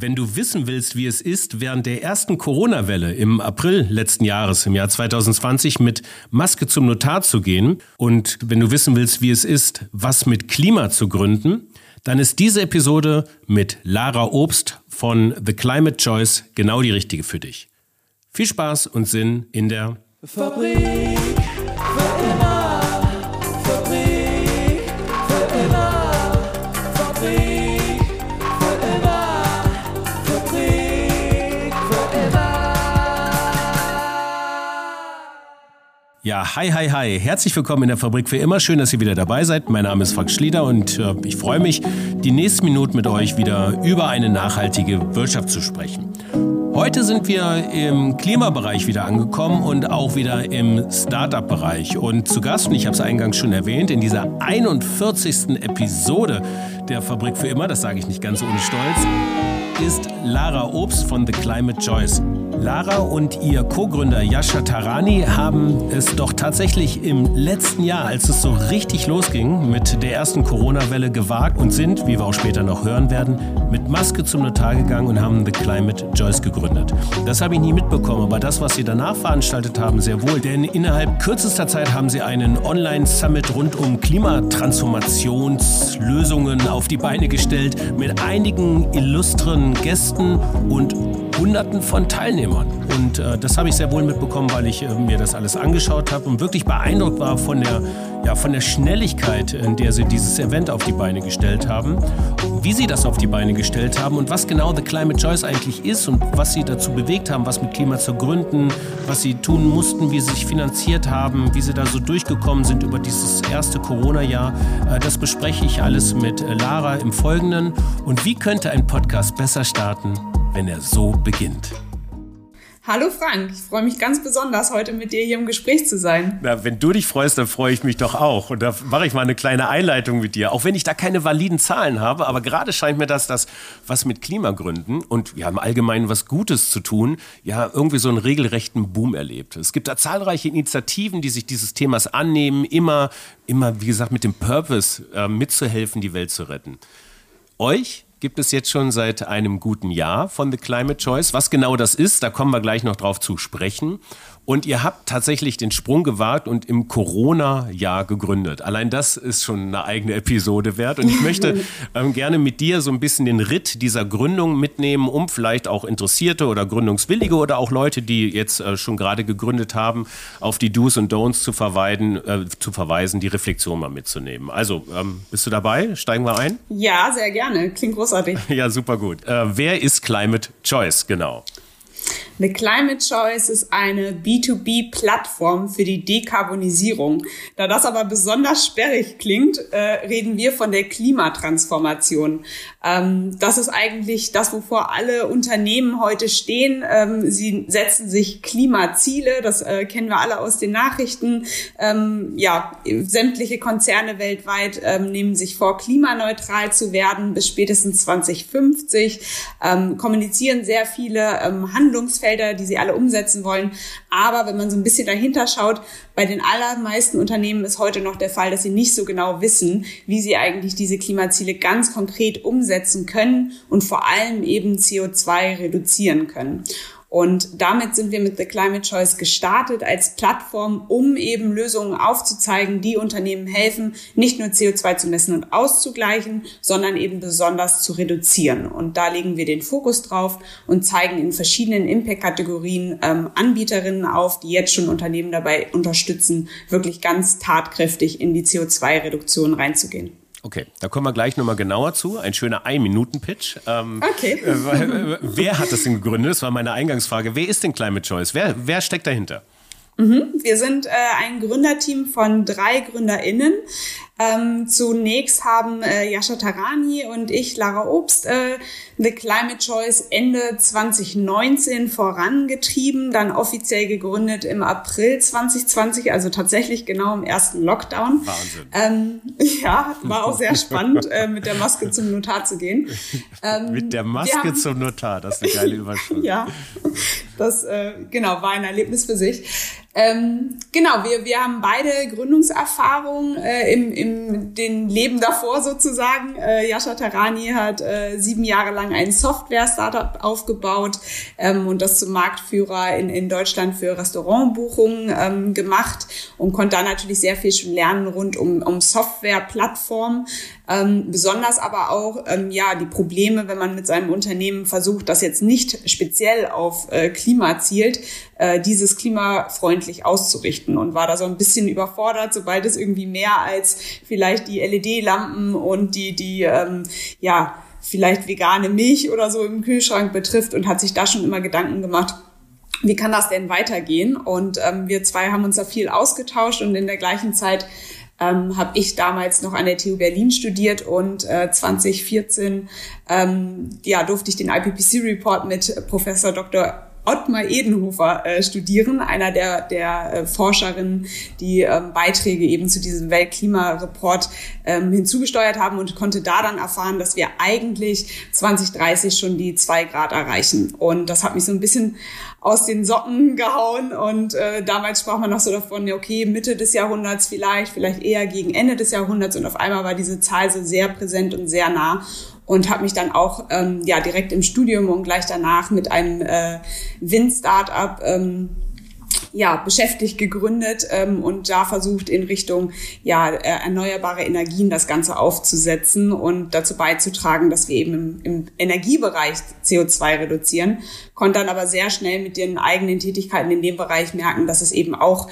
Wenn du wissen willst, wie es ist, während der ersten Corona-Welle im April letzten Jahres, im Jahr 2020, mit Maske zum Notar zu gehen und wenn du wissen willst, wie es ist, was mit Klima zu gründen, dann ist diese Episode mit Lara Obst von The Climate Choice genau die richtige für dich. Viel Spaß und Sinn in der Fabrik für immer. Ja, hi, hi, hi. Herzlich willkommen in der Fabrik für immer. Schön, dass ihr wieder dabei seid. Mein Name ist Frank Schlieder und äh, ich freue mich, die nächsten Minuten mit euch wieder über eine nachhaltige Wirtschaft zu sprechen. Heute sind wir im Klimabereich wieder angekommen und auch wieder im Startup-Bereich. Und zu Gast, und ich habe es eingangs schon erwähnt, in dieser 41. Episode der Fabrik für immer, das sage ich nicht ganz ohne Stolz, ist Lara Obst von The Climate Choice. Lara und ihr Co-Gründer Yasha Tarani haben es doch tatsächlich im letzten Jahr, als es so richtig losging, mit der ersten Corona-Welle gewagt und sind, wie wir auch später noch hören werden, mit Maske zum Notar gegangen und haben The Climate Choice gegründet. Das habe ich nie mitbekommen, aber das, was sie danach veranstaltet haben, sehr wohl. Denn innerhalb kürzester Zeit haben sie einen Online-Summit rund um Klimatransformationslösungen auf die Beine gestellt mit einigen illustren Gästen und Hunderten von Teilnehmern. Und äh, das habe ich sehr wohl mitbekommen, weil ich äh, mir das alles angeschaut habe und wirklich beeindruckt war von der, ja, von der Schnelligkeit, in der sie dieses Event auf die Beine gestellt haben, wie sie das auf die Beine gestellt haben und was genau The Climate Choice eigentlich ist und was sie dazu bewegt haben, was mit Klima zu gründen, was sie tun mussten, wie sie sich finanziert haben, wie sie da so durchgekommen sind über dieses erste Corona-Jahr. Äh, das bespreche ich alles mit äh, Lara im Folgenden. Und wie könnte ein Podcast besser starten? wenn er so beginnt. Hallo Frank, ich freue mich ganz besonders, heute mit dir hier im Gespräch zu sein. Na, wenn du dich freust, dann freue ich mich doch auch. Und da mache ich mal eine kleine Einleitung mit dir. Auch wenn ich da keine validen Zahlen habe, aber gerade scheint mir das, das was mit Klimagründen und ja im Allgemeinen was Gutes zu tun, ja irgendwie so einen regelrechten Boom erlebt. Es gibt da zahlreiche Initiativen, die sich dieses Themas annehmen, immer, immer, wie gesagt, mit dem Purpose äh, mitzuhelfen, die Welt zu retten. Euch gibt es jetzt schon seit einem guten Jahr von The Climate Choice. Was genau das ist, da kommen wir gleich noch drauf zu sprechen. Und ihr habt tatsächlich den Sprung gewagt und im Corona-Jahr gegründet. Allein das ist schon eine eigene Episode wert. Und ich möchte ähm, gerne mit dir so ein bisschen den Ritt dieser Gründung mitnehmen, um vielleicht auch Interessierte oder Gründungswillige oder auch Leute, die jetzt äh, schon gerade gegründet haben, auf die Do's und Don'ts zu, verweiden, äh, zu verweisen, die Reflexion mal mitzunehmen. Also, ähm, bist du dabei? Steigen wir ein? Ja, sehr gerne. Klingt großartig. ja, super gut. Äh, wer ist Climate Choice genau? The Climate Choice ist eine B2B-Plattform für die Dekarbonisierung. Da das aber besonders sperrig klingt, äh, reden wir von der Klimatransformation. Ähm, das ist eigentlich das, wovor alle Unternehmen heute stehen. Ähm, sie setzen sich Klimaziele, das äh, kennen wir alle aus den Nachrichten. Ähm, ja, sämtliche Konzerne weltweit ähm, nehmen sich vor, klimaneutral zu werden bis spätestens 2050, ähm, kommunizieren sehr viele ähm, Felder, die sie alle umsetzen wollen. Aber wenn man so ein bisschen dahinter schaut, bei den allermeisten Unternehmen ist heute noch der Fall, dass sie nicht so genau wissen, wie sie eigentlich diese Klimaziele ganz konkret umsetzen können und vor allem eben CO2 reduzieren können. Und damit sind wir mit The Climate Choice gestartet als Plattform, um eben Lösungen aufzuzeigen, die Unternehmen helfen, nicht nur CO2 zu messen und auszugleichen, sondern eben besonders zu reduzieren. Und da legen wir den Fokus drauf und zeigen in verschiedenen Impact-Kategorien ähm, Anbieterinnen auf, die jetzt schon Unternehmen dabei unterstützen, wirklich ganz tatkräftig in die CO2-Reduktion reinzugehen. Okay, da kommen wir gleich nochmal genauer zu. Ein schöner Ein-Minuten-Pitch. Ähm, okay. Äh, äh, wer hat das denn gegründet? Das war meine Eingangsfrage. Wer ist denn Climate Choice? Wer, wer steckt dahinter? Mhm. Wir sind äh, ein Gründerteam von drei GründerInnen. Ähm, zunächst haben äh, Jascha Tarani und ich, Lara Obst, äh, The Climate Choice Ende 2019 vorangetrieben, dann offiziell gegründet im April 2020, also tatsächlich genau im ersten Lockdown. Wahnsinn. Ähm, ja, war auch sehr spannend, äh, mit der Maske zum Notar zu gehen. Ähm, mit der Maske haben, zum Notar, das ist eine geile Überschrift. ja, das äh, genau war ein Erlebnis für sich. Ähm, genau, wir, wir haben beide Gründungserfahrung äh, im, im den Leben davor sozusagen. Äh, Jascha Tarani hat äh, sieben Jahre lang ein Software-Startup aufgebaut ähm, und das zum Marktführer in, in Deutschland für Restaurantbuchungen ähm, gemacht und konnte da natürlich sehr viel lernen rund um, um Software-Plattformen. Ähm, besonders aber auch ähm, ja die Probleme, wenn man mit seinem Unternehmen versucht, das jetzt nicht speziell auf äh, Klima zielt, äh, dieses klimafreundlich auszurichten und war da so ein bisschen überfordert, sobald es irgendwie mehr als vielleicht die LED-Lampen und die die ähm, ja vielleicht vegane Milch oder so im Kühlschrank betrifft und hat sich da schon immer Gedanken gemacht wie kann das denn weitergehen? Und ähm, wir zwei haben uns da viel ausgetauscht und in der gleichen Zeit ähm, habe ich damals noch an der TU Berlin studiert und äh, 2014 ähm, ja, durfte ich den IPPC-Report mit Professor Dr. Ottmar Edenhofer äh, studieren, einer der, der äh, Forscherinnen, die ähm, Beiträge eben zu diesem Weltklimareport ähm, hinzugesteuert haben und konnte da dann erfahren, dass wir eigentlich 2030 schon die zwei Grad erreichen. Und das hat mich so ein bisschen aus den Socken gehauen und äh, damals sprach man noch so davon, ja, okay, Mitte des Jahrhunderts vielleicht, vielleicht eher gegen Ende des Jahrhunderts und auf einmal war diese Zahl so sehr präsent und sehr nah und habe mich dann auch ähm, ja direkt im Studium und gleich danach mit einem äh, Wind-Startup ähm, ja, beschäftigt, gegründet ähm, und da versucht in Richtung ja, äh, erneuerbare Energien das Ganze aufzusetzen und dazu beizutragen, dass wir eben im, im Energiebereich CO2 reduzieren, konnte dann aber sehr schnell mit den eigenen Tätigkeiten in dem Bereich merken, dass es eben auch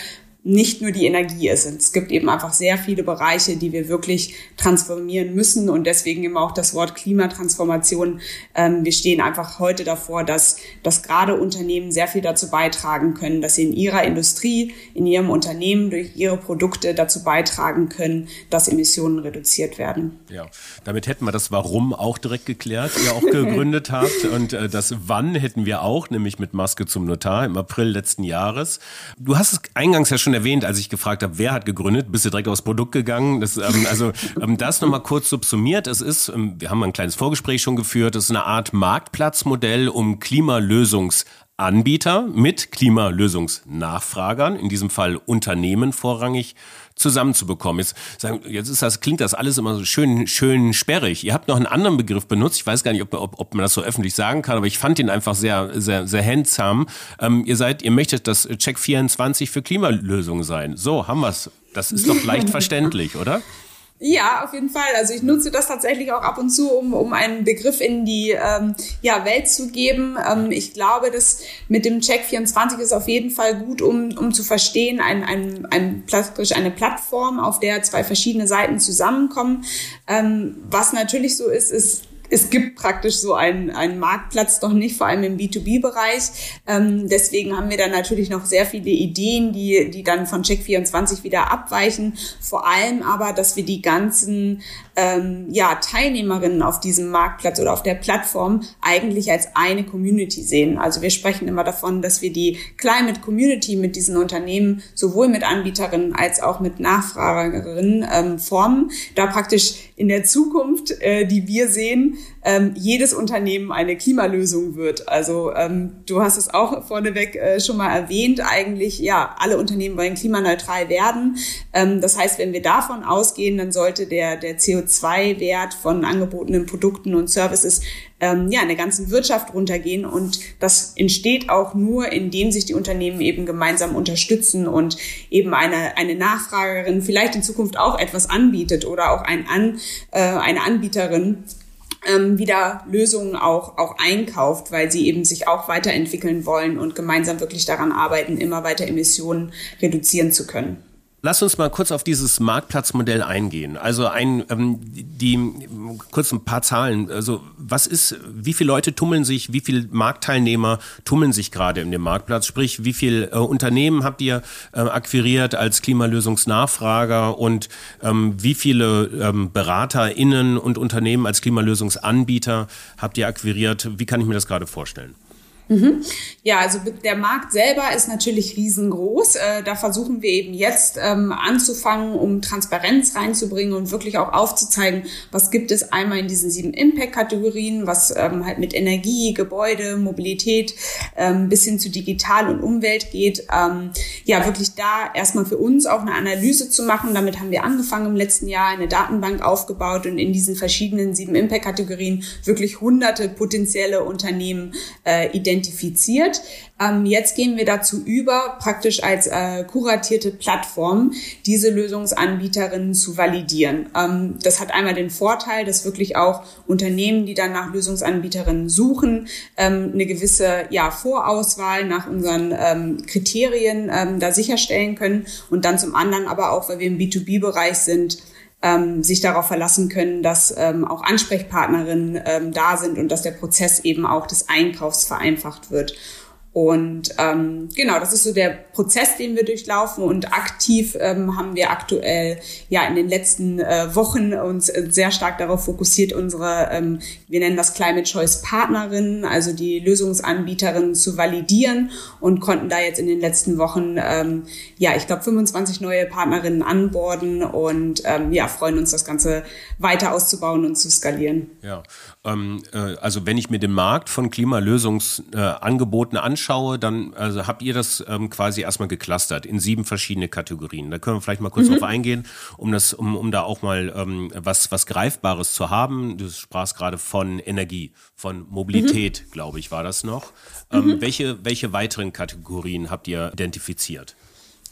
nicht nur die Energie ist. Es gibt eben einfach sehr viele Bereiche, die wir wirklich transformieren müssen und deswegen immer auch das Wort Klimatransformation. Ähm, wir stehen einfach heute davor, dass, dass gerade Unternehmen sehr viel dazu beitragen können, dass sie in ihrer Industrie, in ihrem Unternehmen durch ihre Produkte dazu beitragen können, dass Emissionen reduziert werden. Ja, damit hätten wir das Warum auch direkt geklärt, ihr auch gegründet habt und äh, das Wann hätten wir auch, nämlich mit Maske zum Notar im April letzten Jahres. Du hast es eingangs ja schon erwähnt, als ich gefragt habe, wer hat gegründet, bist du direkt aufs Produkt gegangen. Das, ähm, also ähm, das nochmal kurz subsumiert. Es ist, ähm, wir haben ein kleines Vorgespräch schon geführt, es ist eine Art Marktplatzmodell, um Klimalösungsanbieter mit Klimalösungsnachfragern, in diesem Fall Unternehmen vorrangig, zusammenzubekommen. Jetzt, sagen, jetzt ist das, klingt das alles immer so schön, schön sperrig. Ihr habt noch einen anderen Begriff benutzt. Ich weiß gar nicht, ob, ob, ob man das so öffentlich sagen kann, aber ich fand ihn einfach sehr, sehr, sehr handsam. Ähm, ihr seid, ihr möchtet das Check 24 für Klimalösungen sein. So, haben wir's. Das ist doch leicht verständlich, oder? Ja, auf jeden Fall. Also ich nutze das tatsächlich auch ab und zu, um, um einen Begriff in die ähm, ja, Welt zu geben. Ähm, ich glaube, dass mit dem Check 24 ist auf jeden Fall gut, um, um zu verstehen, ein, ein, ein, eine Plattform, auf der zwei verschiedene Seiten zusammenkommen. Ähm, was natürlich so ist, ist es gibt praktisch so einen, einen Marktplatz doch nicht, vor allem im B2B-Bereich. Ähm, deswegen haben wir dann natürlich noch sehr viele Ideen, die, die dann von Check24 wieder abweichen. Vor allem aber, dass wir die ganzen ähm, ja, Teilnehmerinnen auf diesem Marktplatz oder auf der Plattform eigentlich als eine Community sehen. Also wir sprechen immer davon, dass wir die Climate Community mit diesen Unternehmen sowohl mit Anbieterinnen als auch mit Nachfragerinnen ähm, formen, da praktisch in der Zukunft, äh, die wir sehen, ähm, jedes Unternehmen eine Klimalösung wird. Also ähm, du hast es auch vorneweg äh, schon mal erwähnt, eigentlich, ja, alle Unternehmen wollen klimaneutral werden. Ähm, das heißt, wenn wir davon ausgehen, dann sollte der, der CO2-Wert von angebotenen Produkten und Services ähm, ja, in der ganzen Wirtschaft runtergehen. Und das entsteht auch nur, indem sich die Unternehmen eben gemeinsam unterstützen und eben eine, eine Nachfragerin vielleicht in Zukunft auch etwas anbietet oder auch ein An, äh, eine Anbieterin ähm, wieder Lösungen auch, auch einkauft, weil sie eben sich auch weiterentwickeln wollen und gemeinsam wirklich daran arbeiten, immer weiter Emissionen reduzieren zu können. Lass uns mal kurz auf dieses Marktplatzmodell eingehen. Also ein, ähm, die, kurz ein paar Zahlen. Also was ist, wie viele Leute tummeln sich, wie viele Marktteilnehmer tummeln sich gerade in dem Marktplatz? Sprich, wie viele äh, Unternehmen habt ihr äh, akquiriert als Klimalösungsnachfrager und ähm, wie viele ähm, BeraterInnen und Unternehmen als Klimalösungsanbieter habt ihr akquiriert? Wie kann ich mir das gerade vorstellen? Mhm. Ja, also der Markt selber ist natürlich riesengroß. Äh, da versuchen wir eben jetzt ähm, anzufangen, um Transparenz reinzubringen und wirklich auch aufzuzeigen, was gibt es einmal in diesen sieben Impact-Kategorien, was ähm, halt mit Energie, Gebäude, Mobilität ähm, bis hin zu Digital und Umwelt geht. Ja, wirklich da erstmal für uns auch eine Analyse zu machen. Damit haben wir angefangen im letzten Jahr, eine Datenbank aufgebaut und in diesen verschiedenen sieben Impact-Kategorien wirklich hunderte potenzielle Unternehmen äh, identifiziert identifiziert. Ähm, jetzt gehen wir dazu über, praktisch als äh, kuratierte Plattform diese Lösungsanbieterinnen zu validieren. Ähm, das hat einmal den Vorteil, dass wirklich auch Unternehmen, die dann nach Lösungsanbieterinnen suchen, ähm, eine gewisse ja, Vorauswahl nach unseren ähm, Kriterien ähm, da sicherstellen können und dann zum anderen aber auch, weil wir im B2B-Bereich sind, ähm, sich darauf verlassen können, dass ähm, auch Ansprechpartnerinnen ähm, da sind und dass der Prozess eben auch des Einkaufs vereinfacht wird. Und ähm, genau, das ist so der Prozess, den wir durchlaufen. Und aktiv ähm, haben wir aktuell ja in den letzten äh, Wochen uns äh, sehr stark darauf fokussiert, unsere, ähm, wir nennen das Climate Choice Partnerinnen, also die Lösungsanbieterinnen zu validieren und konnten da jetzt in den letzten Wochen ähm, ja, ich glaube, 25 neue Partnerinnen anborden und ähm, ja, freuen uns, das Ganze weiter auszubauen und zu skalieren. Ja, ähm, äh, also wenn ich mir den Markt von Klimalösungsangeboten äh, anschaue, dann also habt ihr das ähm, quasi erstmal geclustert in sieben verschiedene Kategorien. Da können wir vielleicht mal kurz mhm. drauf eingehen, um das, um, um da auch mal ähm, was, was Greifbares zu haben. Du sprachst gerade von Energie, von Mobilität, mhm. glaube ich, war das noch. Ähm, mhm. welche, welche weiteren Kategorien habt ihr identifiziert?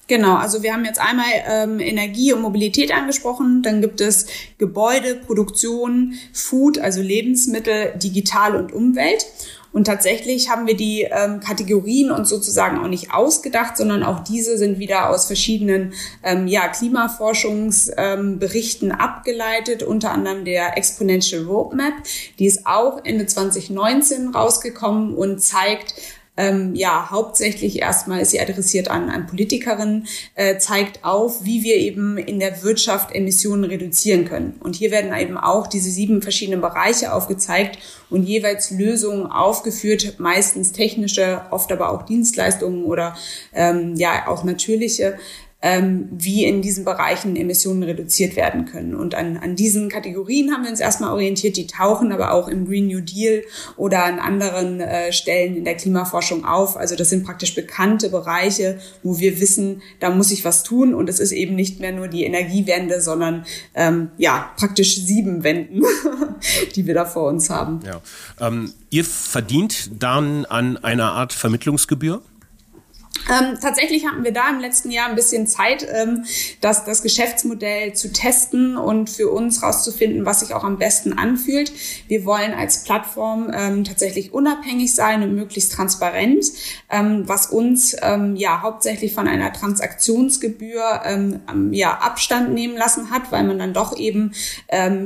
Genau, also wir haben jetzt einmal ähm, Energie und Mobilität angesprochen, dann gibt es Gebäude, Produktion, Food, also Lebensmittel, Digital und Umwelt. Und tatsächlich haben wir die ähm, Kategorien uns sozusagen auch nicht ausgedacht, sondern auch diese sind wieder aus verschiedenen ähm, ja, Klimaforschungsberichten ähm, abgeleitet, unter anderem der Exponential Roadmap. Die ist auch Ende 2019 rausgekommen und zeigt, ähm, ja, hauptsächlich erstmal ist sie adressiert an, an Politikerinnen, äh, zeigt auf, wie wir eben in der Wirtschaft Emissionen reduzieren können. Und hier werden eben auch diese sieben verschiedenen Bereiche aufgezeigt und jeweils Lösungen aufgeführt, meistens technische, oft aber auch Dienstleistungen oder ähm, ja auch natürliche, ähm, wie in diesen Bereichen Emissionen reduziert werden können. Und an, an diesen Kategorien haben wir uns erstmal orientiert, die tauchen aber auch im Green New Deal oder an anderen äh, Stellen in der Klimaforschung auf. Also das sind praktisch bekannte Bereiche, wo wir wissen, da muss ich was tun und es ist eben nicht mehr nur die Energiewende, sondern ähm, ja praktisch sieben Wenden, die wir da vor uns haben. Ja. Ähm, ihr verdient dann an einer Art Vermittlungsgebühr? Ähm, tatsächlich hatten wir da im letzten Jahr ein bisschen Zeit, ähm, das, das Geschäftsmodell zu testen und für uns rauszufinden, was sich auch am besten anfühlt. Wir wollen als Plattform ähm, tatsächlich unabhängig sein und möglichst transparent, ähm, was uns ähm, ja hauptsächlich von einer Transaktionsgebühr ähm, ja Abstand nehmen lassen hat, weil man dann doch eben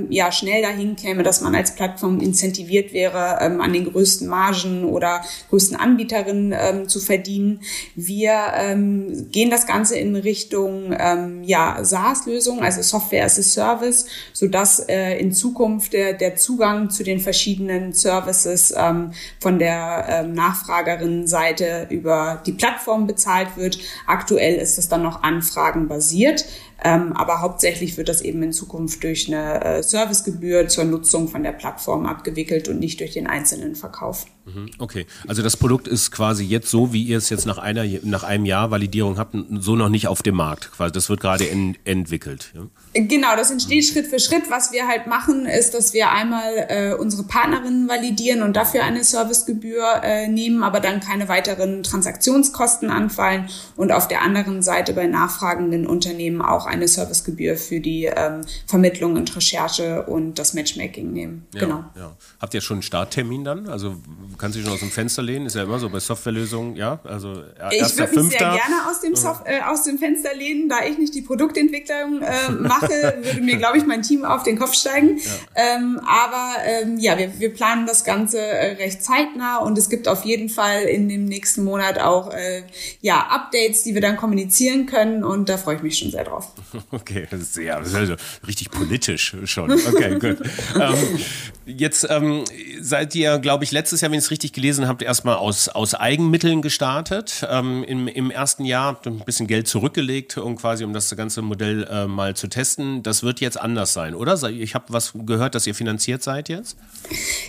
ja schnell dahin käme, dass man als Plattform incentiviert wäre, an den größten Margen oder größten Anbieterinnen zu verdienen wir ähm, gehen das Ganze in Richtung ähm, ja, SaaS-Lösungen, also Software as a Service, sodass äh, in Zukunft der, der Zugang zu den verschiedenen Services ähm, von der ähm, Nachfragerinnenseite über die Plattform bezahlt wird. Aktuell ist es dann noch anfragenbasiert. Ähm, aber hauptsächlich wird das eben in Zukunft durch eine äh, Servicegebühr zur Nutzung von der Plattform abgewickelt und nicht durch den einzelnen Verkauf. Mhm, okay, also das Produkt ist quasi jetzt so, wie ihr es jetzt nach, einer, nach einem Jahr Validierung habt, so noch nicht auf dem Markt. Das wird gerade ent entwickelt. Ja? Genau, das entsteht mhm. Schritt für Schritt. Was wir halt machen, ist, dass wir einmal äh, unsere Partnerinnen validieren und dafür eine Servicegebühr äh, nehmen, aber dann keine weiteren Transaktionskosten anfallen und auf der anderen Seite bei nachfragenden Unternehmen auch eine Servicegebühr für die ähm, Vermittlung und Recherche und das Matchmaking nehmen. Ja, genau. Ja. Habt ihr schon einen Starttermin dann? Also kannst du dich schon aus dem Fenster lehnen? Ist ja immer so bei Softwarelösungen, ja? Also ich würde mich sehr gerne aus dem, Sof äh, aus dem Fenster lehnen, da ich nicht die Produktentwicklung äh, mache, würde mir, glaube ich, mein Team auf den Kopf steigen. Ja. Ähm, aber ähm, ja, wir, wir planen das Ganze äh, recht zeitnah und es gibt auf jeden Fall in dem nächsten Monat auch äh, ja, Updates, die wir dann kommunizieren können und da freue ich mich schon sehr drauf. Okay, das ist sehr, das ist also richtig politisch schon. Okay, gut. ähm, jetzt ähm, seid ihr, glaube ich, letztes Jahr, wenn ich es richtig gelesen habe, erstmal aus, aus Eigenmitteln gestartet. Ähm, im, Im ersten Jahr habt ihr ein bisschen Geld zurückgelegt, um quasi um das ganze Modell äh, mal zu testen. Das wird jetzt anders sein, oder? Ich habe was gehört, dass ihr finanziert seid jetzt.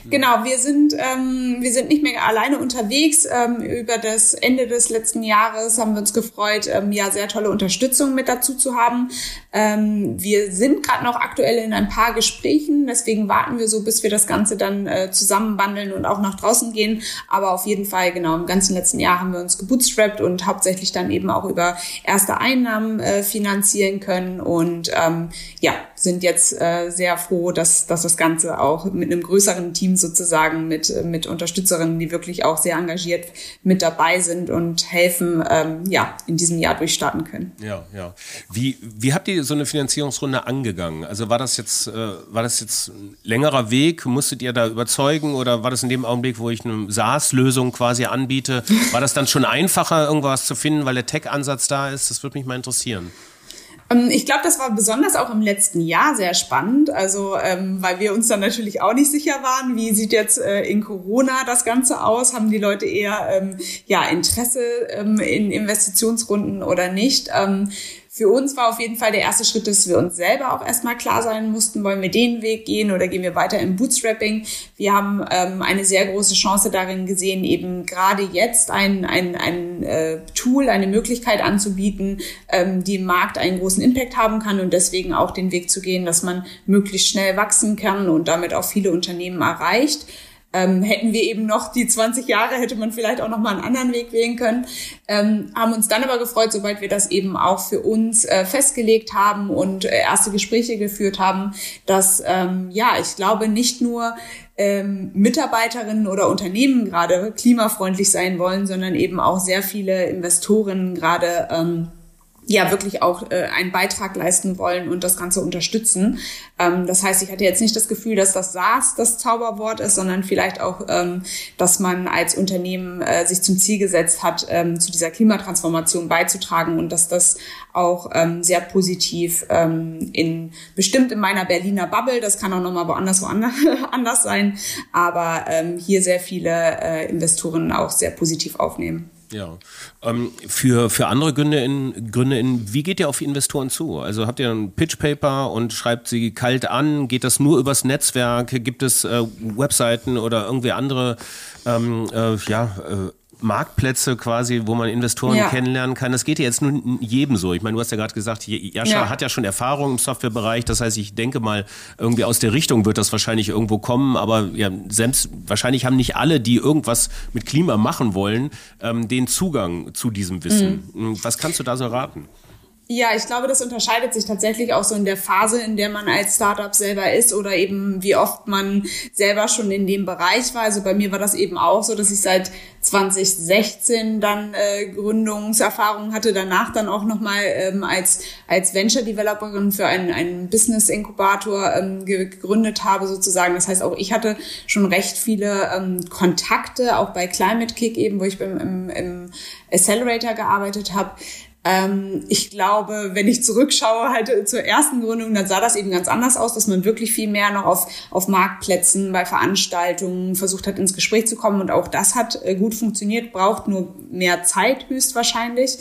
Genau, wir sind, ähm, wir sind nicht mehr alleine unterwegs. Ähm, über das Ende des letzten Jahres haben wir uns gefreut, ähm, ja, sehr tolle Unterstützung mit dazu zu haben. Ähm, wir sind gerade noch aktuell in ein paar Gesprächen, deswegen warten wir so, bis wir das Ganze dann äh, zusammenbandeln und auch nach draußen gehen. Aber auf jeden Fall, genau, im ganzen letzten Jahr haben wir uns gebootstrapped und hauptsächlich dann eben auch über erste Einnahmen äh, finanzieren können und ähm, ja, sind jetzt äh, sehr froh, dass, dass das Ganze auch mit einem größeren Team sozusagen, mit, mit Unterstützerinnen, die wirklich auch sehr engagiert mit dabei sind und helfen, ähm, ja, in diesem Jahr durchstarten können. Ja, ja. Wie, wie habt ihr so eine Finanzierungsrunde angegangen? Also war das jetzt, äh, war das jetzt ein längerer Weg? Musstet ihr da überzeugen oder war das in dem Augenblick, wo ich eine SaaS-Lösung quasi anbiete, war das dann schon einfacher, irgendwas zu finden, weil der Tech-Ansatz da ist? Das würde mich mal interessieren. Ähm, ich glaube, das war besonders auch im letzten Jahr sehr spannend, also ähm, weil wir uns dann natürlich auch nicht sicher waren, wie sieht jetzt äh, in Corona das Ganze aus? Haben die Leute eher ähm, ja Interesse ähm, in Investitionsrunden oder nicht? Ähm, für uns war auf jeden Fall der erste Schritt, dass wir uns selber auch erstmal klar sein mussten, wollen wir den Weg gehen oder gehen wir weiter im Bootstrapping. Wir haben ähm, eine sehr große Chance darin gesehen, eben gerade jetzt ein, ein, ein äh, Tool, eine Möglichkeit anzubieten, ähm, die im Markt einen großen Impact haben kann und deswegen auch den Weg zu gehen, dass man möglichst schnell wachsen kann und damit auch viele Unternehmen erreicht. Ähm, hätten wir eben noch die 20 Jahre, hätte man vielleicht auch noch mal einen anderen Weg wählen können. Ähm, haben uns dann aber gefreut, sobald wir das eben auch für uns äh, festgelegt haben und äh, erste Gespräche geführt haben, dass ähm, ja, ich glaube nicht nur ähm, Mitarbeiterinnen oder Unternehmen gerade klimafreundlich sein wollen, sondern eben auch sehr viele Investoren gerade ähm, ja wirklich auch äh, einen Beitrag leisten wollen und das Ganze unterstützen. Ähm, das heißt, ich hatte jetzt nicht das Gefühl, dass das SaaS das Zauberwort ist, sondern vielleicht auch, ähm, dass man als Unternehmen äh, sich zum Ziel gesetzt hat, ähm, zu dieser Klimatransformation beizutragen und dass das auch ähm, sehr positiv ähm, in bestimmt in meiner Berliner Bubble, das kann auch nochmal woanders woanders anders sein, aber ähm, hier sehr viele äh, Investoren auch sehr positiv aufnehmen. Ja. Ähm, für, für andere GründerInnen, GründerInnen, wie geht ihr auf Investoren zu? Also habt ihr ein Pitch-Paper und schreibt sie kalt an? Geht das nur übers Netzwerk? Gibt es äh, Webseiten oder irgendwie andere ähm, äh, ja, äh, Marktplätze quasi, wo man Investoren ja. kennenlernen kann. Das geht ja jetzt nur jedem so. Ich meine, du hast ja gerade gesagt, Jascha ja. hat ja schon Erfahrung im Softwarebereich. Das heißt, ich denke mal, irgendwie aus der Richtung wird das wahrscheinlich irgendwo kommen. Aber ja, selbst wahrscheinlich haben nicht alle, die irgendwas mit Klima machen wollen, ähm, den Zugang zu diesem Wissen. Mhm. Was kannst du da so raten? Ja, ich glaube, das unterscheidet sich tatsächlich auch so in der Phase, in der man als Startup selber ist oder eben wie oft man selber schon in dem Bereich war. Also bei mir war das eben auch so, dass ich seit 2016 dann äh, Gründungserfahrung hatte, danach dann auch nochmal ähm, als, als Venture Developerin für einen, einen Business Inkubator ähm, gegründet habe sozusagen. Das heißt, auch ich hatte schon recht viele ähm, Kontakte, auch bei Climate Kick eben, wo ich beim, im, im Accelerator gearbeitet habe. Ähm, ich glaube, wenn ich zurückschaue halt zur ersten Gründung, dann sah das eben ganz anders aus, dass man wirklich viel mehr noch auf, auf Marktplätzen, bei Veranstaltungen versucht hat, ins Gespräch zu kommen. Und auch das hat äh, gut funktioniert, braucht nur mehr Zeit höchstwahrscheinlich.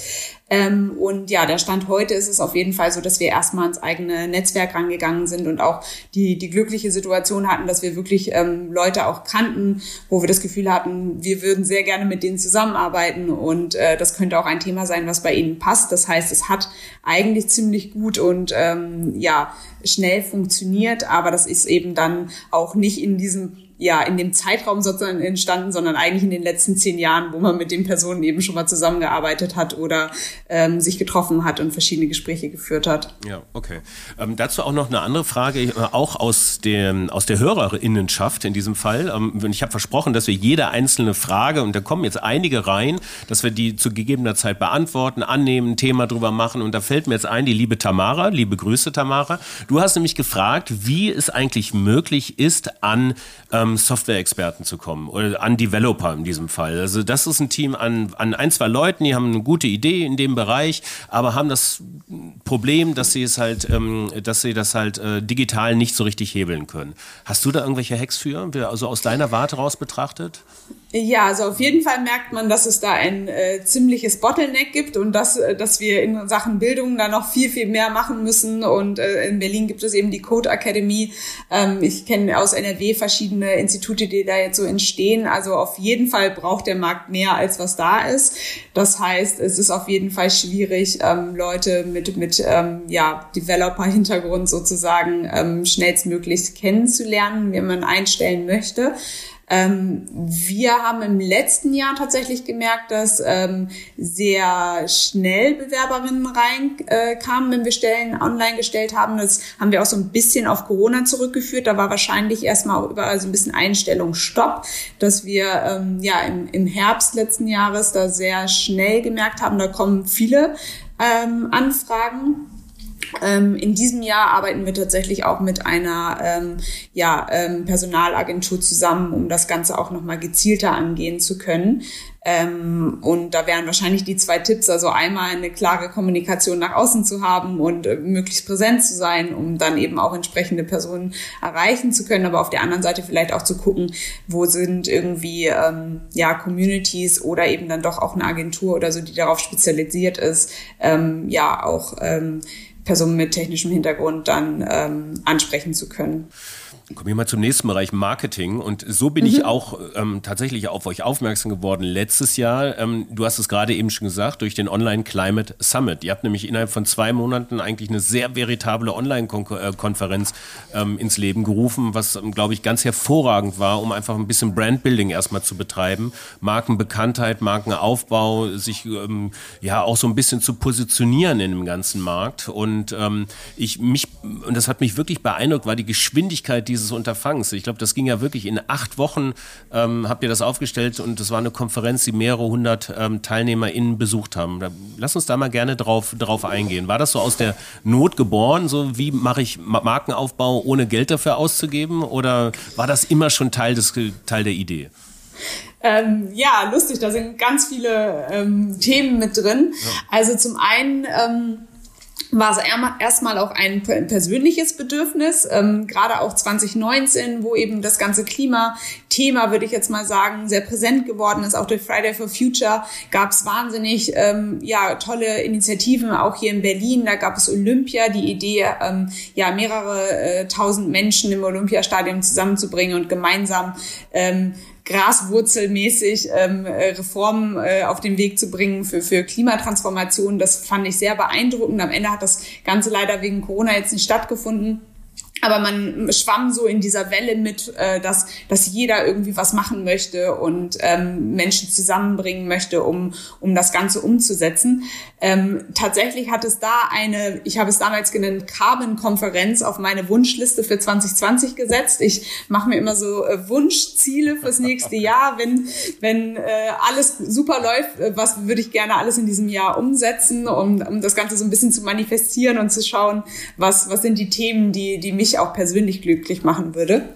Ähm, und ja, der Stand heute ist es auf jeden Fall so, dass wir erstmal ins eigene Netzwerk rangegangen sind und auch die, die glückliche Situation hatten, dass wir wirklich ähm, Leute auch kannten, wo wir das Gefühl hatten, wir würden sehr gerne mit denen zusammenarbeiten und äh, das könnte auch ein Thema sein, was bei ihnen passt. Das heißt, es hat eigentlich ziemlich gut und ähm, ja, schnell funktioniert, aber das ist eben dann auch nicht in diesem ja in dem Zeitraum sozusagen entstanden, sondern eigentlich in den letzten zehn Jahren, wo man mit den Personen eben schon mal zusammengearbeitet hat oder ähm, sich getroffen hat und verschiedene Gespräche geführt hat. Ja, okay. Ähm, dazu auch noch eine andere Frage, äh, auch aus, dem, aus der Hörerinnenschaft in diesem Fall. Ähm, ich habe versprochen, dass wir jede einzelne Frage, und da kommen jetzt einige rein, dass wir die zu gegebener Zeit beantworten, annehmen, ein Thema drüber machen. Und da fällt mir jetzt ein, die liebe Tamara, liebe Grüße Tamara. Du hast nämlich gefragt, wie es eigentlich möglich ist, an ähm, ähm, Software-Experten zu kommen oder an Developer in diesem Fall. Also das ist ein Team an, an ein, zwei Leuten, die haben eine gute Idee in dem Bereich, aber haben das Problem, dass sie es halt, ähm, dass sie das halt äh, digital nicht so richtig hebeln können. Hast du da irgendwelche Hacks für, also aus deiner Warte raus betrachtet? Ja, also auf jeden Fall merkt man, dass es da ein äh, ziemliches Bottleneck gibt und dass, äh, dass wir in Sachen Bildung da noch viel, viel mehr machen müssen. Und äh, in Berlin gibt es eben die Code Academy. Ähm, ich kenne aus NRW verschiedene Institute, die da jetzt so entstehen. Also auf jeden Fall braucht der Markt mehr, als was da ist. Das heißt, es ist auf jeden Fall schwierig, ähm, Leute mit, mit ähm, ja, Developer-Hintergrund sozusagen ähm, schnellstmöglich kennenzulernen, wie man einstellen möchte. Ähm, wir haben im letzten Jahr tatsächlich gemerkt, dass ähm, sehr schnell Bewerberinnen reinkamen, äh, wenn wir Stellen online gestellt haben. Das haben wir auch so ein bisschen auf Corona zurückgeführt. Da war wahrscheinlich erstmal überall so ein bisschen Einstellungsstopp, dass wir ähm, ja im, im Herbst letzten Jahres da sehr schnell gemerkt haben, da kommen viele ähm, Anfragen ähm, in diesem Jahr arbeiten wir tatsächlich auch mit einer ähm, ja, ähm, Personalagentur zusammen, um das Ganze auch nochmal gezielter angehen zu können. Ähm, und da wären wahrscheinlich die zwei Tipps, also einmal eine klare Kommunikation nach außen zu haben und äh, möglichst präsent zu sein, um dann eben auch entsprechende Personen erreichen zu können, aber auf der anderen Seite vielleicht auch zu gucken, wo sind irgendwie ähm, ja Communities oder eben dann doch auch eine Agentur oder so, die darauf spezialisiert ist, ähm, ja auch Personen mit technischem Hintergrund dann ähm, ansprechen zu können. Kommen wir mal zum nächsten Bereich Marketing. Und so bin mhm. ich auch ähm, tatsächlich auf euch aufmerksam geworden letztes Jahr. Ähm, du hast es gerade eben schon gesagt, durch den Online Climate Summit. Ihr habt nämlich innerhalb von zwei Monaten eigentlich eine sehr veritable Online-Konferenz ähm, ins Leben gerufen, was, ähm, glaube ich, ganz hervorragend war, um einfach ein bisschen Brandbuilding erstmal zu betreiben. Markenbekanntheit, Markenaufbau, sich ähm, ja auch so ein bisschen zu positionieren in dem ganzen Markt. Und ähm, ich mich, und das hat mich wirklich beeindruckt, war die Geschwindigkeit, die dieses Unterfangs. Ich glaube, das ging ja wirklich in acht Wochen, ähm, habt ihr das aufgestellt und das war eine Konferenz, die mehrere hundert ähm, TeilnehmerInnen besucht haben. Da, lass uns da mal gerne drauf, drauf eingehen. War das so aus der Not geboren, so wie mache ich Markenaufbau, ohne Geld dafür auszugeben oder war das immer schon Teil, des, Teil der Idee? Ähm, ja, lustig, da sind ganz viele ähm, Themen mit drin. Ja. Also zum einen ähm, war es erstmal auch ein persönliches Bedürfnis, ähm, gerade auch 2019, wo eben das ganze Klimathema, würde ich jetzt mal sagen, sehr präsent geworden ist. Auch durch Friday for Future gab es wahnsinnig ähm, ja, tolle Initiativen, auch hier in Berlin. Da gab es Olympia, die Idee, ähm, ja, mehrere äh, tausend Menschen im Olympiastadion zusammenzubringen und gemeinsam ähm, graswurzelmäßig ähm, äh, Reformen äh, auf den Weg zu bringen für, für Klimatransformation. Das fand ich sehr beeindruckend. Am Ende hat das Ganze leider wegen Corona jetzt nicht stattgefunden. Aber man schwamm so in dieser Welle mit, äh, dass, dass jeder irgendwie was machen möchte und ähm, Menschen zusammenbringen möchte, um, um das Ganze umzusetzen. Ähm, tatsächlich hat es da eine, ich habe es damals genannt, Carbon-Konferenz auf meine Wunschliste für 2020 gesetzt. Ich mache mir immer so äh, Wunschziele fürs nächste Jahr. Wenn, wenn äh, alles super läuft, äh, was würde ich gerne alles in diesem Jahr umsetzen, um, um das Ganze so ein bisschen zu manifestieren und zu schauen, was, was sind die Themen, die, die mich mich auch persönlich glücklich machen würde.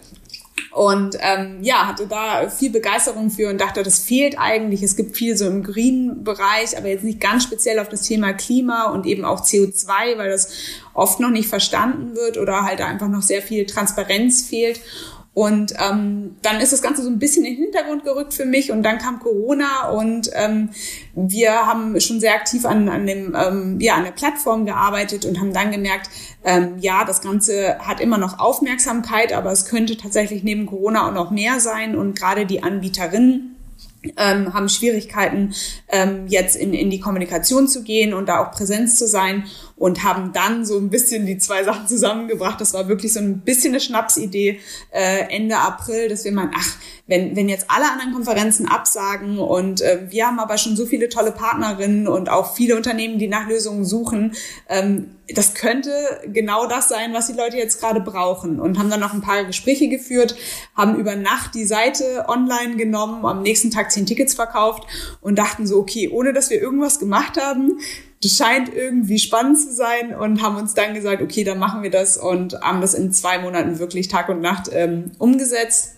Und ähm, ja, hatte da viel Begeisterung für und dachte, das fehlt eigentlich. Es gibt viel so im Green-Bereich, aber jetzt nicht ganz speziell auf das Thema Klima und eben auch CO2, weil das oft noch nicht verstanden wird oder halt einfach noch sehr viel Transparenz fehlt. Und ähm, dann ist das Ganze so ein bisschen in den Hintergrund gerückt für mich und dann kam Corona und ähm, wir haben schon sehr aktiv an, an, dem, ähm, ja, an der Plattform gearbeitet und haben dann gemerkt, ähm, ja, das Ganze hat immer noch Aufmerksamkeit, aber es könnte tatsächlich neben Corona auch noch mehr sein und gerade die Anbieterinnen ähm, haben Schwierigkeiten, ähm, jetzt in, in die Kommunikation zu gehen und da auch Präsenz zu sein und haben dann so ein bisschen die zwei Sachen zusammengebracht. Das war wirklich so ein bisschen eine Schnapsidee äh, Ende April, dass wir meinen, ach, wenn, wenn jetzt alle anderen Konferenzen absagen und äh, wir haben aber schon so viele tolle Partnerinnen und auch viele Unternehmen, die nach Lösungen suchen, ähm, das könnte genau das sein, was die Leute jetzt gerade brauchen. Und haben dann noch ein paar Gespräche geführt, haben über Nacht die Seite online genommen, am nächsten Tag zehn Tickets verkauft und dachten so, okay, ohne dass wir irgendwas gemacht haben, das scheint irgendwie spannend zu sein und haben uns dann gesagt, okay, dann machen wir das und haben das in zwei Monaten wirklich Tag und Nacht ähm, umgesetzt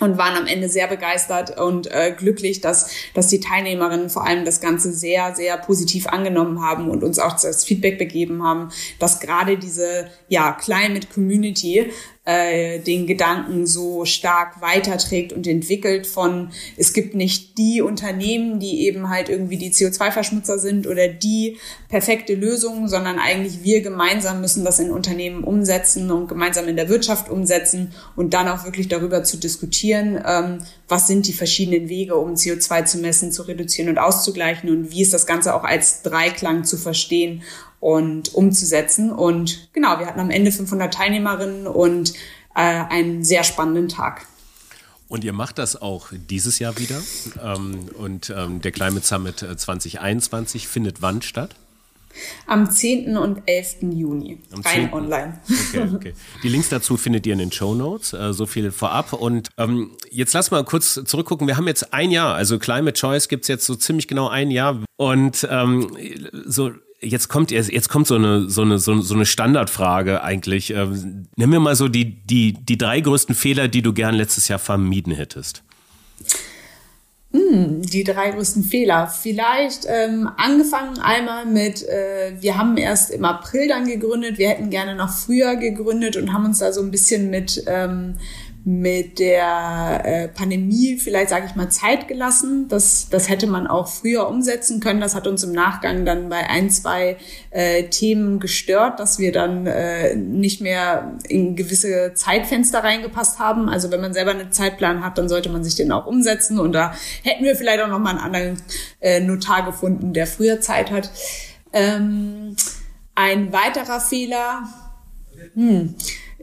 und waren am Ende sehr begeistert und äh, glücklich, dass, dass die Teilnehmerinnen vor allem das Ganze sehr, sehr positiv angenommen haben und uns auch das Feedback begeben haben, dass gerade diese ja, Climate Community äh, den Gedanken so stark weiterträgt und entwickelt von, es gibt nicht die Unternehmen, die eben halt irgendwie die CO2-Verschmutzer sind oder die perfekte Lösung, sondern eigentlich wir gemeinsam müssen das in Unternehmen umsetzen und gemeinsam in der Wirtschaft umsetzen und dann auch wirklich darüber zu diskutieren, ähm, was sind die verschiedenen Wege, um CO2 zu messen, zu reduzieren und auszugleichen und wie ist das Ganze auch als Dreiklang zu verstehen und umzusetzen. Und genau, wir hatten am Ende 500 Teilnehmerinnen und äh, einen sehr spannenden Tag. Und ihr macht das auch dieses Jahr wieder. Ähm, und ähm, der Climate Summit 2021 äh, findet wann statt? Am 10. und 11. Juni. Am rein 10. online. Okay, okay. Die Links dazu findet ihr in den Show Notes. Äh, so viel vorab. Und ähm, jetzt lass mal kurz zurückgucken. Wir haben jetzt ein Jahr, also Climate Choice gibt es jetzt so ziemlich genau ein Jahr. Und ähm, so jetzt kommt jetzt kommt so eine so eine so eine Standardfrage eigentlich. Ähm, nimm mir mal so die die die drei größten Fehler, die du gern letztes Jahr vermieden hättest. Hm, die drei größten Fehler. Vielleicht ähm, angefangen einmal mit, äh, wir haben erst im April dann gegründet, wir hätten gerne noch früher gegründet und haben uns da so ein bisschen mit ähm, mit der äh, Pandemie vielleicht, sage ich mal, Zeit gelassen. Das, das hätte man auch früher umsetzen können. Das hat uns im Nachgang dann bei ein, zwei äh, Themen gestört, dass wir dann äh, nicht mehr in gewisse Zeitfenster reingepasst haben. Also wenn man selber einen Zeitplan hat, dann sollte man sich den auch umsetzen. Und da hätten wir vielleicht auch noch mal einen anderen äh, Notar gefunden, der früher Zeit hat. Ähm, ein weiterer Fehler. Hm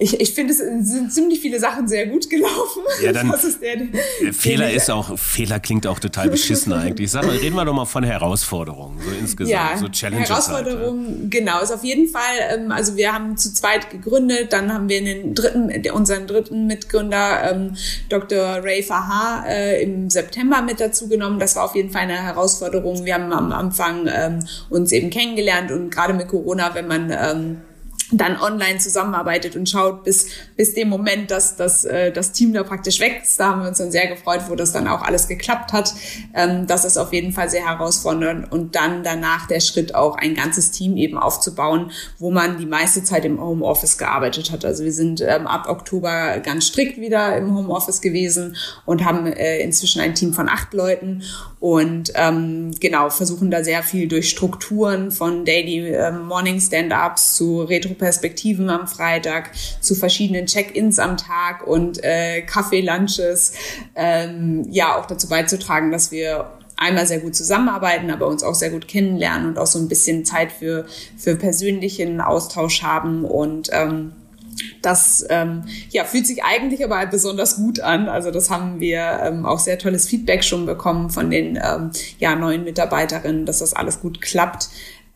ich, ich finde, es sind ziemlich viele Sachen sehr gut gelaufen. Ja, dann ist der, der Fehler der, ist auch, Fehler klingt auch total beschissen eigentlich. Sag mal, reden wir doch mal von Herausforderungen, so insgesamt, ja, so Challenges. Herausforderungen, halt, ja. genau, ist auf jeden Fall, ähm, also wir haben zu zweit gegründet, dann haben wir den dritten, unseren dritten Mitgründer, ähm, Dr. Ray Fahar, äh, im September mit dazu genommen. Das war auf jeden Fall eine Herausforderung. Wir haben am Anfang ähm, uns eben kennengelernt und gerade mit Corona, wenn man ähm, dann online zusammenarbeitet und schaut bis, bis dem Moment, dass, dass äh, das Team da praktisch wächst. Da haben wir uns dann sehr gefreut, wo das dann auch alles geklappt hat. Ähm, das ist auf jeden Fall sehr herausfordernd. Und dann danach der Schritt auch ein ganzes Team eben aufzubauen, wo man die meiste Zeit im Homeoffice gearbeitet hat. Also wir sind ähm, ab Oktober ganz strikt wieder im Homeoffice gewesen und haben äh, inzwischen ein Team von acht Leuten und ähm, genau versuchen da sehr viel durch Strukturen von Daily äh, Morning Stand-ups zu Retroperspektiven am Freitag zu verschiedenen Check-ins am Tag und äh, Kaffee-Lunches ähm, ja auch dazu beizutragen, dass wir einmal sehr gut zusammenarbeiten, aber uns auch sehr gut kennenlernen und auch so ein bisschen Zeit für, für persönlichen Austausch haben und ähm, das ähm, ja, fühlt sich eigentlich aber besonders gut an. Also das haben wir ähm, auch sehr tolles Feedback schon bekommen von den ähm, ja, neuen Mitarbeiterinnen, dass das alles gut klappt.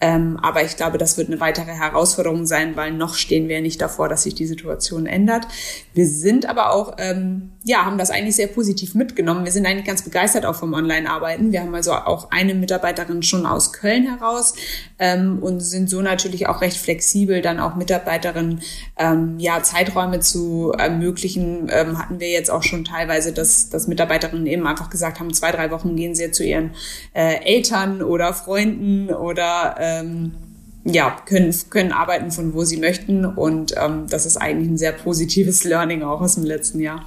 Ähm, aber ich glaube, das wird eine weitere Herausforderung sein, weil noch stehen wir nicht davor, dass sich die Situation ändert. Wir sind aber auch, ähm, ja, haben das eigentlich sehr positiv mitgenommen. Wir sind eigentlich ganz begeistert auch vom Online-Arbeiten. Wir haben also auch eine Mitarbeiterin schon aus Köln heraus ähm, und sind so natürlich auch recht flexibel, dann auch Mitarbeiterinnen ähm, ja, Zeiträume zu ermöglichen. Ähm, hatten wir jetzt auch schon teilweise, dass, dass Mitarbeiterinnen eben einfach gesagt haben, zwei, drei Wochen gehen sie zu ihren äh, Eltern oder Freunden oder ähm, ja, können, können arbeiten von wo sie möchten. Und ähm, das ist eigentlich ein sehr positives Learning auch aus dem letzten Jahr.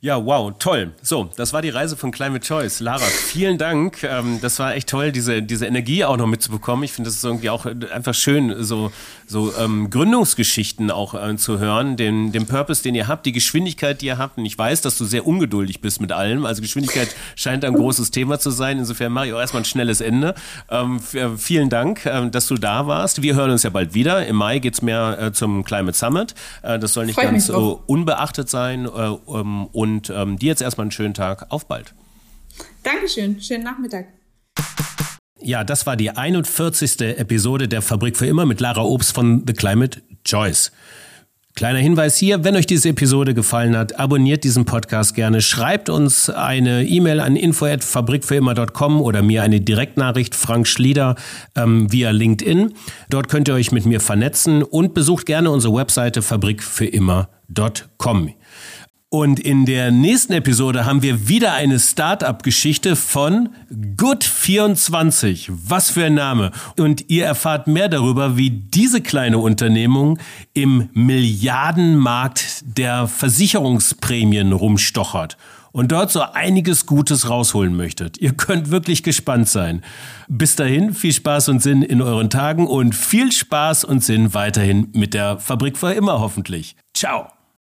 Ja, wow, toll. So, das war die Reise von Climate Choice. Lara, vielen Dank. Ähm, das war echt toll, diese, diese Energie auch noch mitzubekommen. Ich finde, das ist irgendwie auch einfach schön, so, so ähm, Gründungsgeschichten auch äh, zu hören, den, den Purpose, den ihr habt, die Geschwindigkeit, die ihr habt. Und ich weiß, dass du sehr ungeduldig bist mit allem. Also Geschwindigkeit scheint ein großes Thema zu sein. Insofern mache ich auch erstmal ein schnelles Ende. Ähm, äh, vielen Dank, äh, dass du da warst. Wir hören uns ja bald wieder. Im Mai geht's mehr äh, zum Climate Summit. Äh, das soll nicht Freut ganz so unbeachtet sein. Äh, um, und ähm, dir jetzt erstmal einen schönen Tag. Auf bald. Dankeschön. Schönen Nachmittag. Ja, das war die 41. Episode der Fabrik für immer mit Lara Obst von The Climate Choice. Kleiner Hinweis hier, wenn euch diese Episode gefallen hat, abonniert diesen Podcast gerne, schreibt uns eine E-Mail an info@fabrikfürimmer.com oder mir eine Direktnachricht Frank Schlieder ähm, via LinkedIn. Dort könnt ihr euch mit mir vernetzen und besucht gerne unsere Webseite fabrikfürimmer.com. Und in der nächsten Episode haben wir wieder eine Startup-Geschichte von Good24. Was für ein Name. Und ihr erfahrt mehr darüber, wie diese kleine Unternehmung im Milliardenmarkt der Versicherungsprämien rumstochert und dort so einiges Gutes rausholen möchtet. Ihr könnt wirklich gespannt sein. Bis dahin, viel Spaß und Sinn in euren Tagen und viel Spaß und Sinn weiterhin mit der Fabrik für immer hoffentlich. Ciao!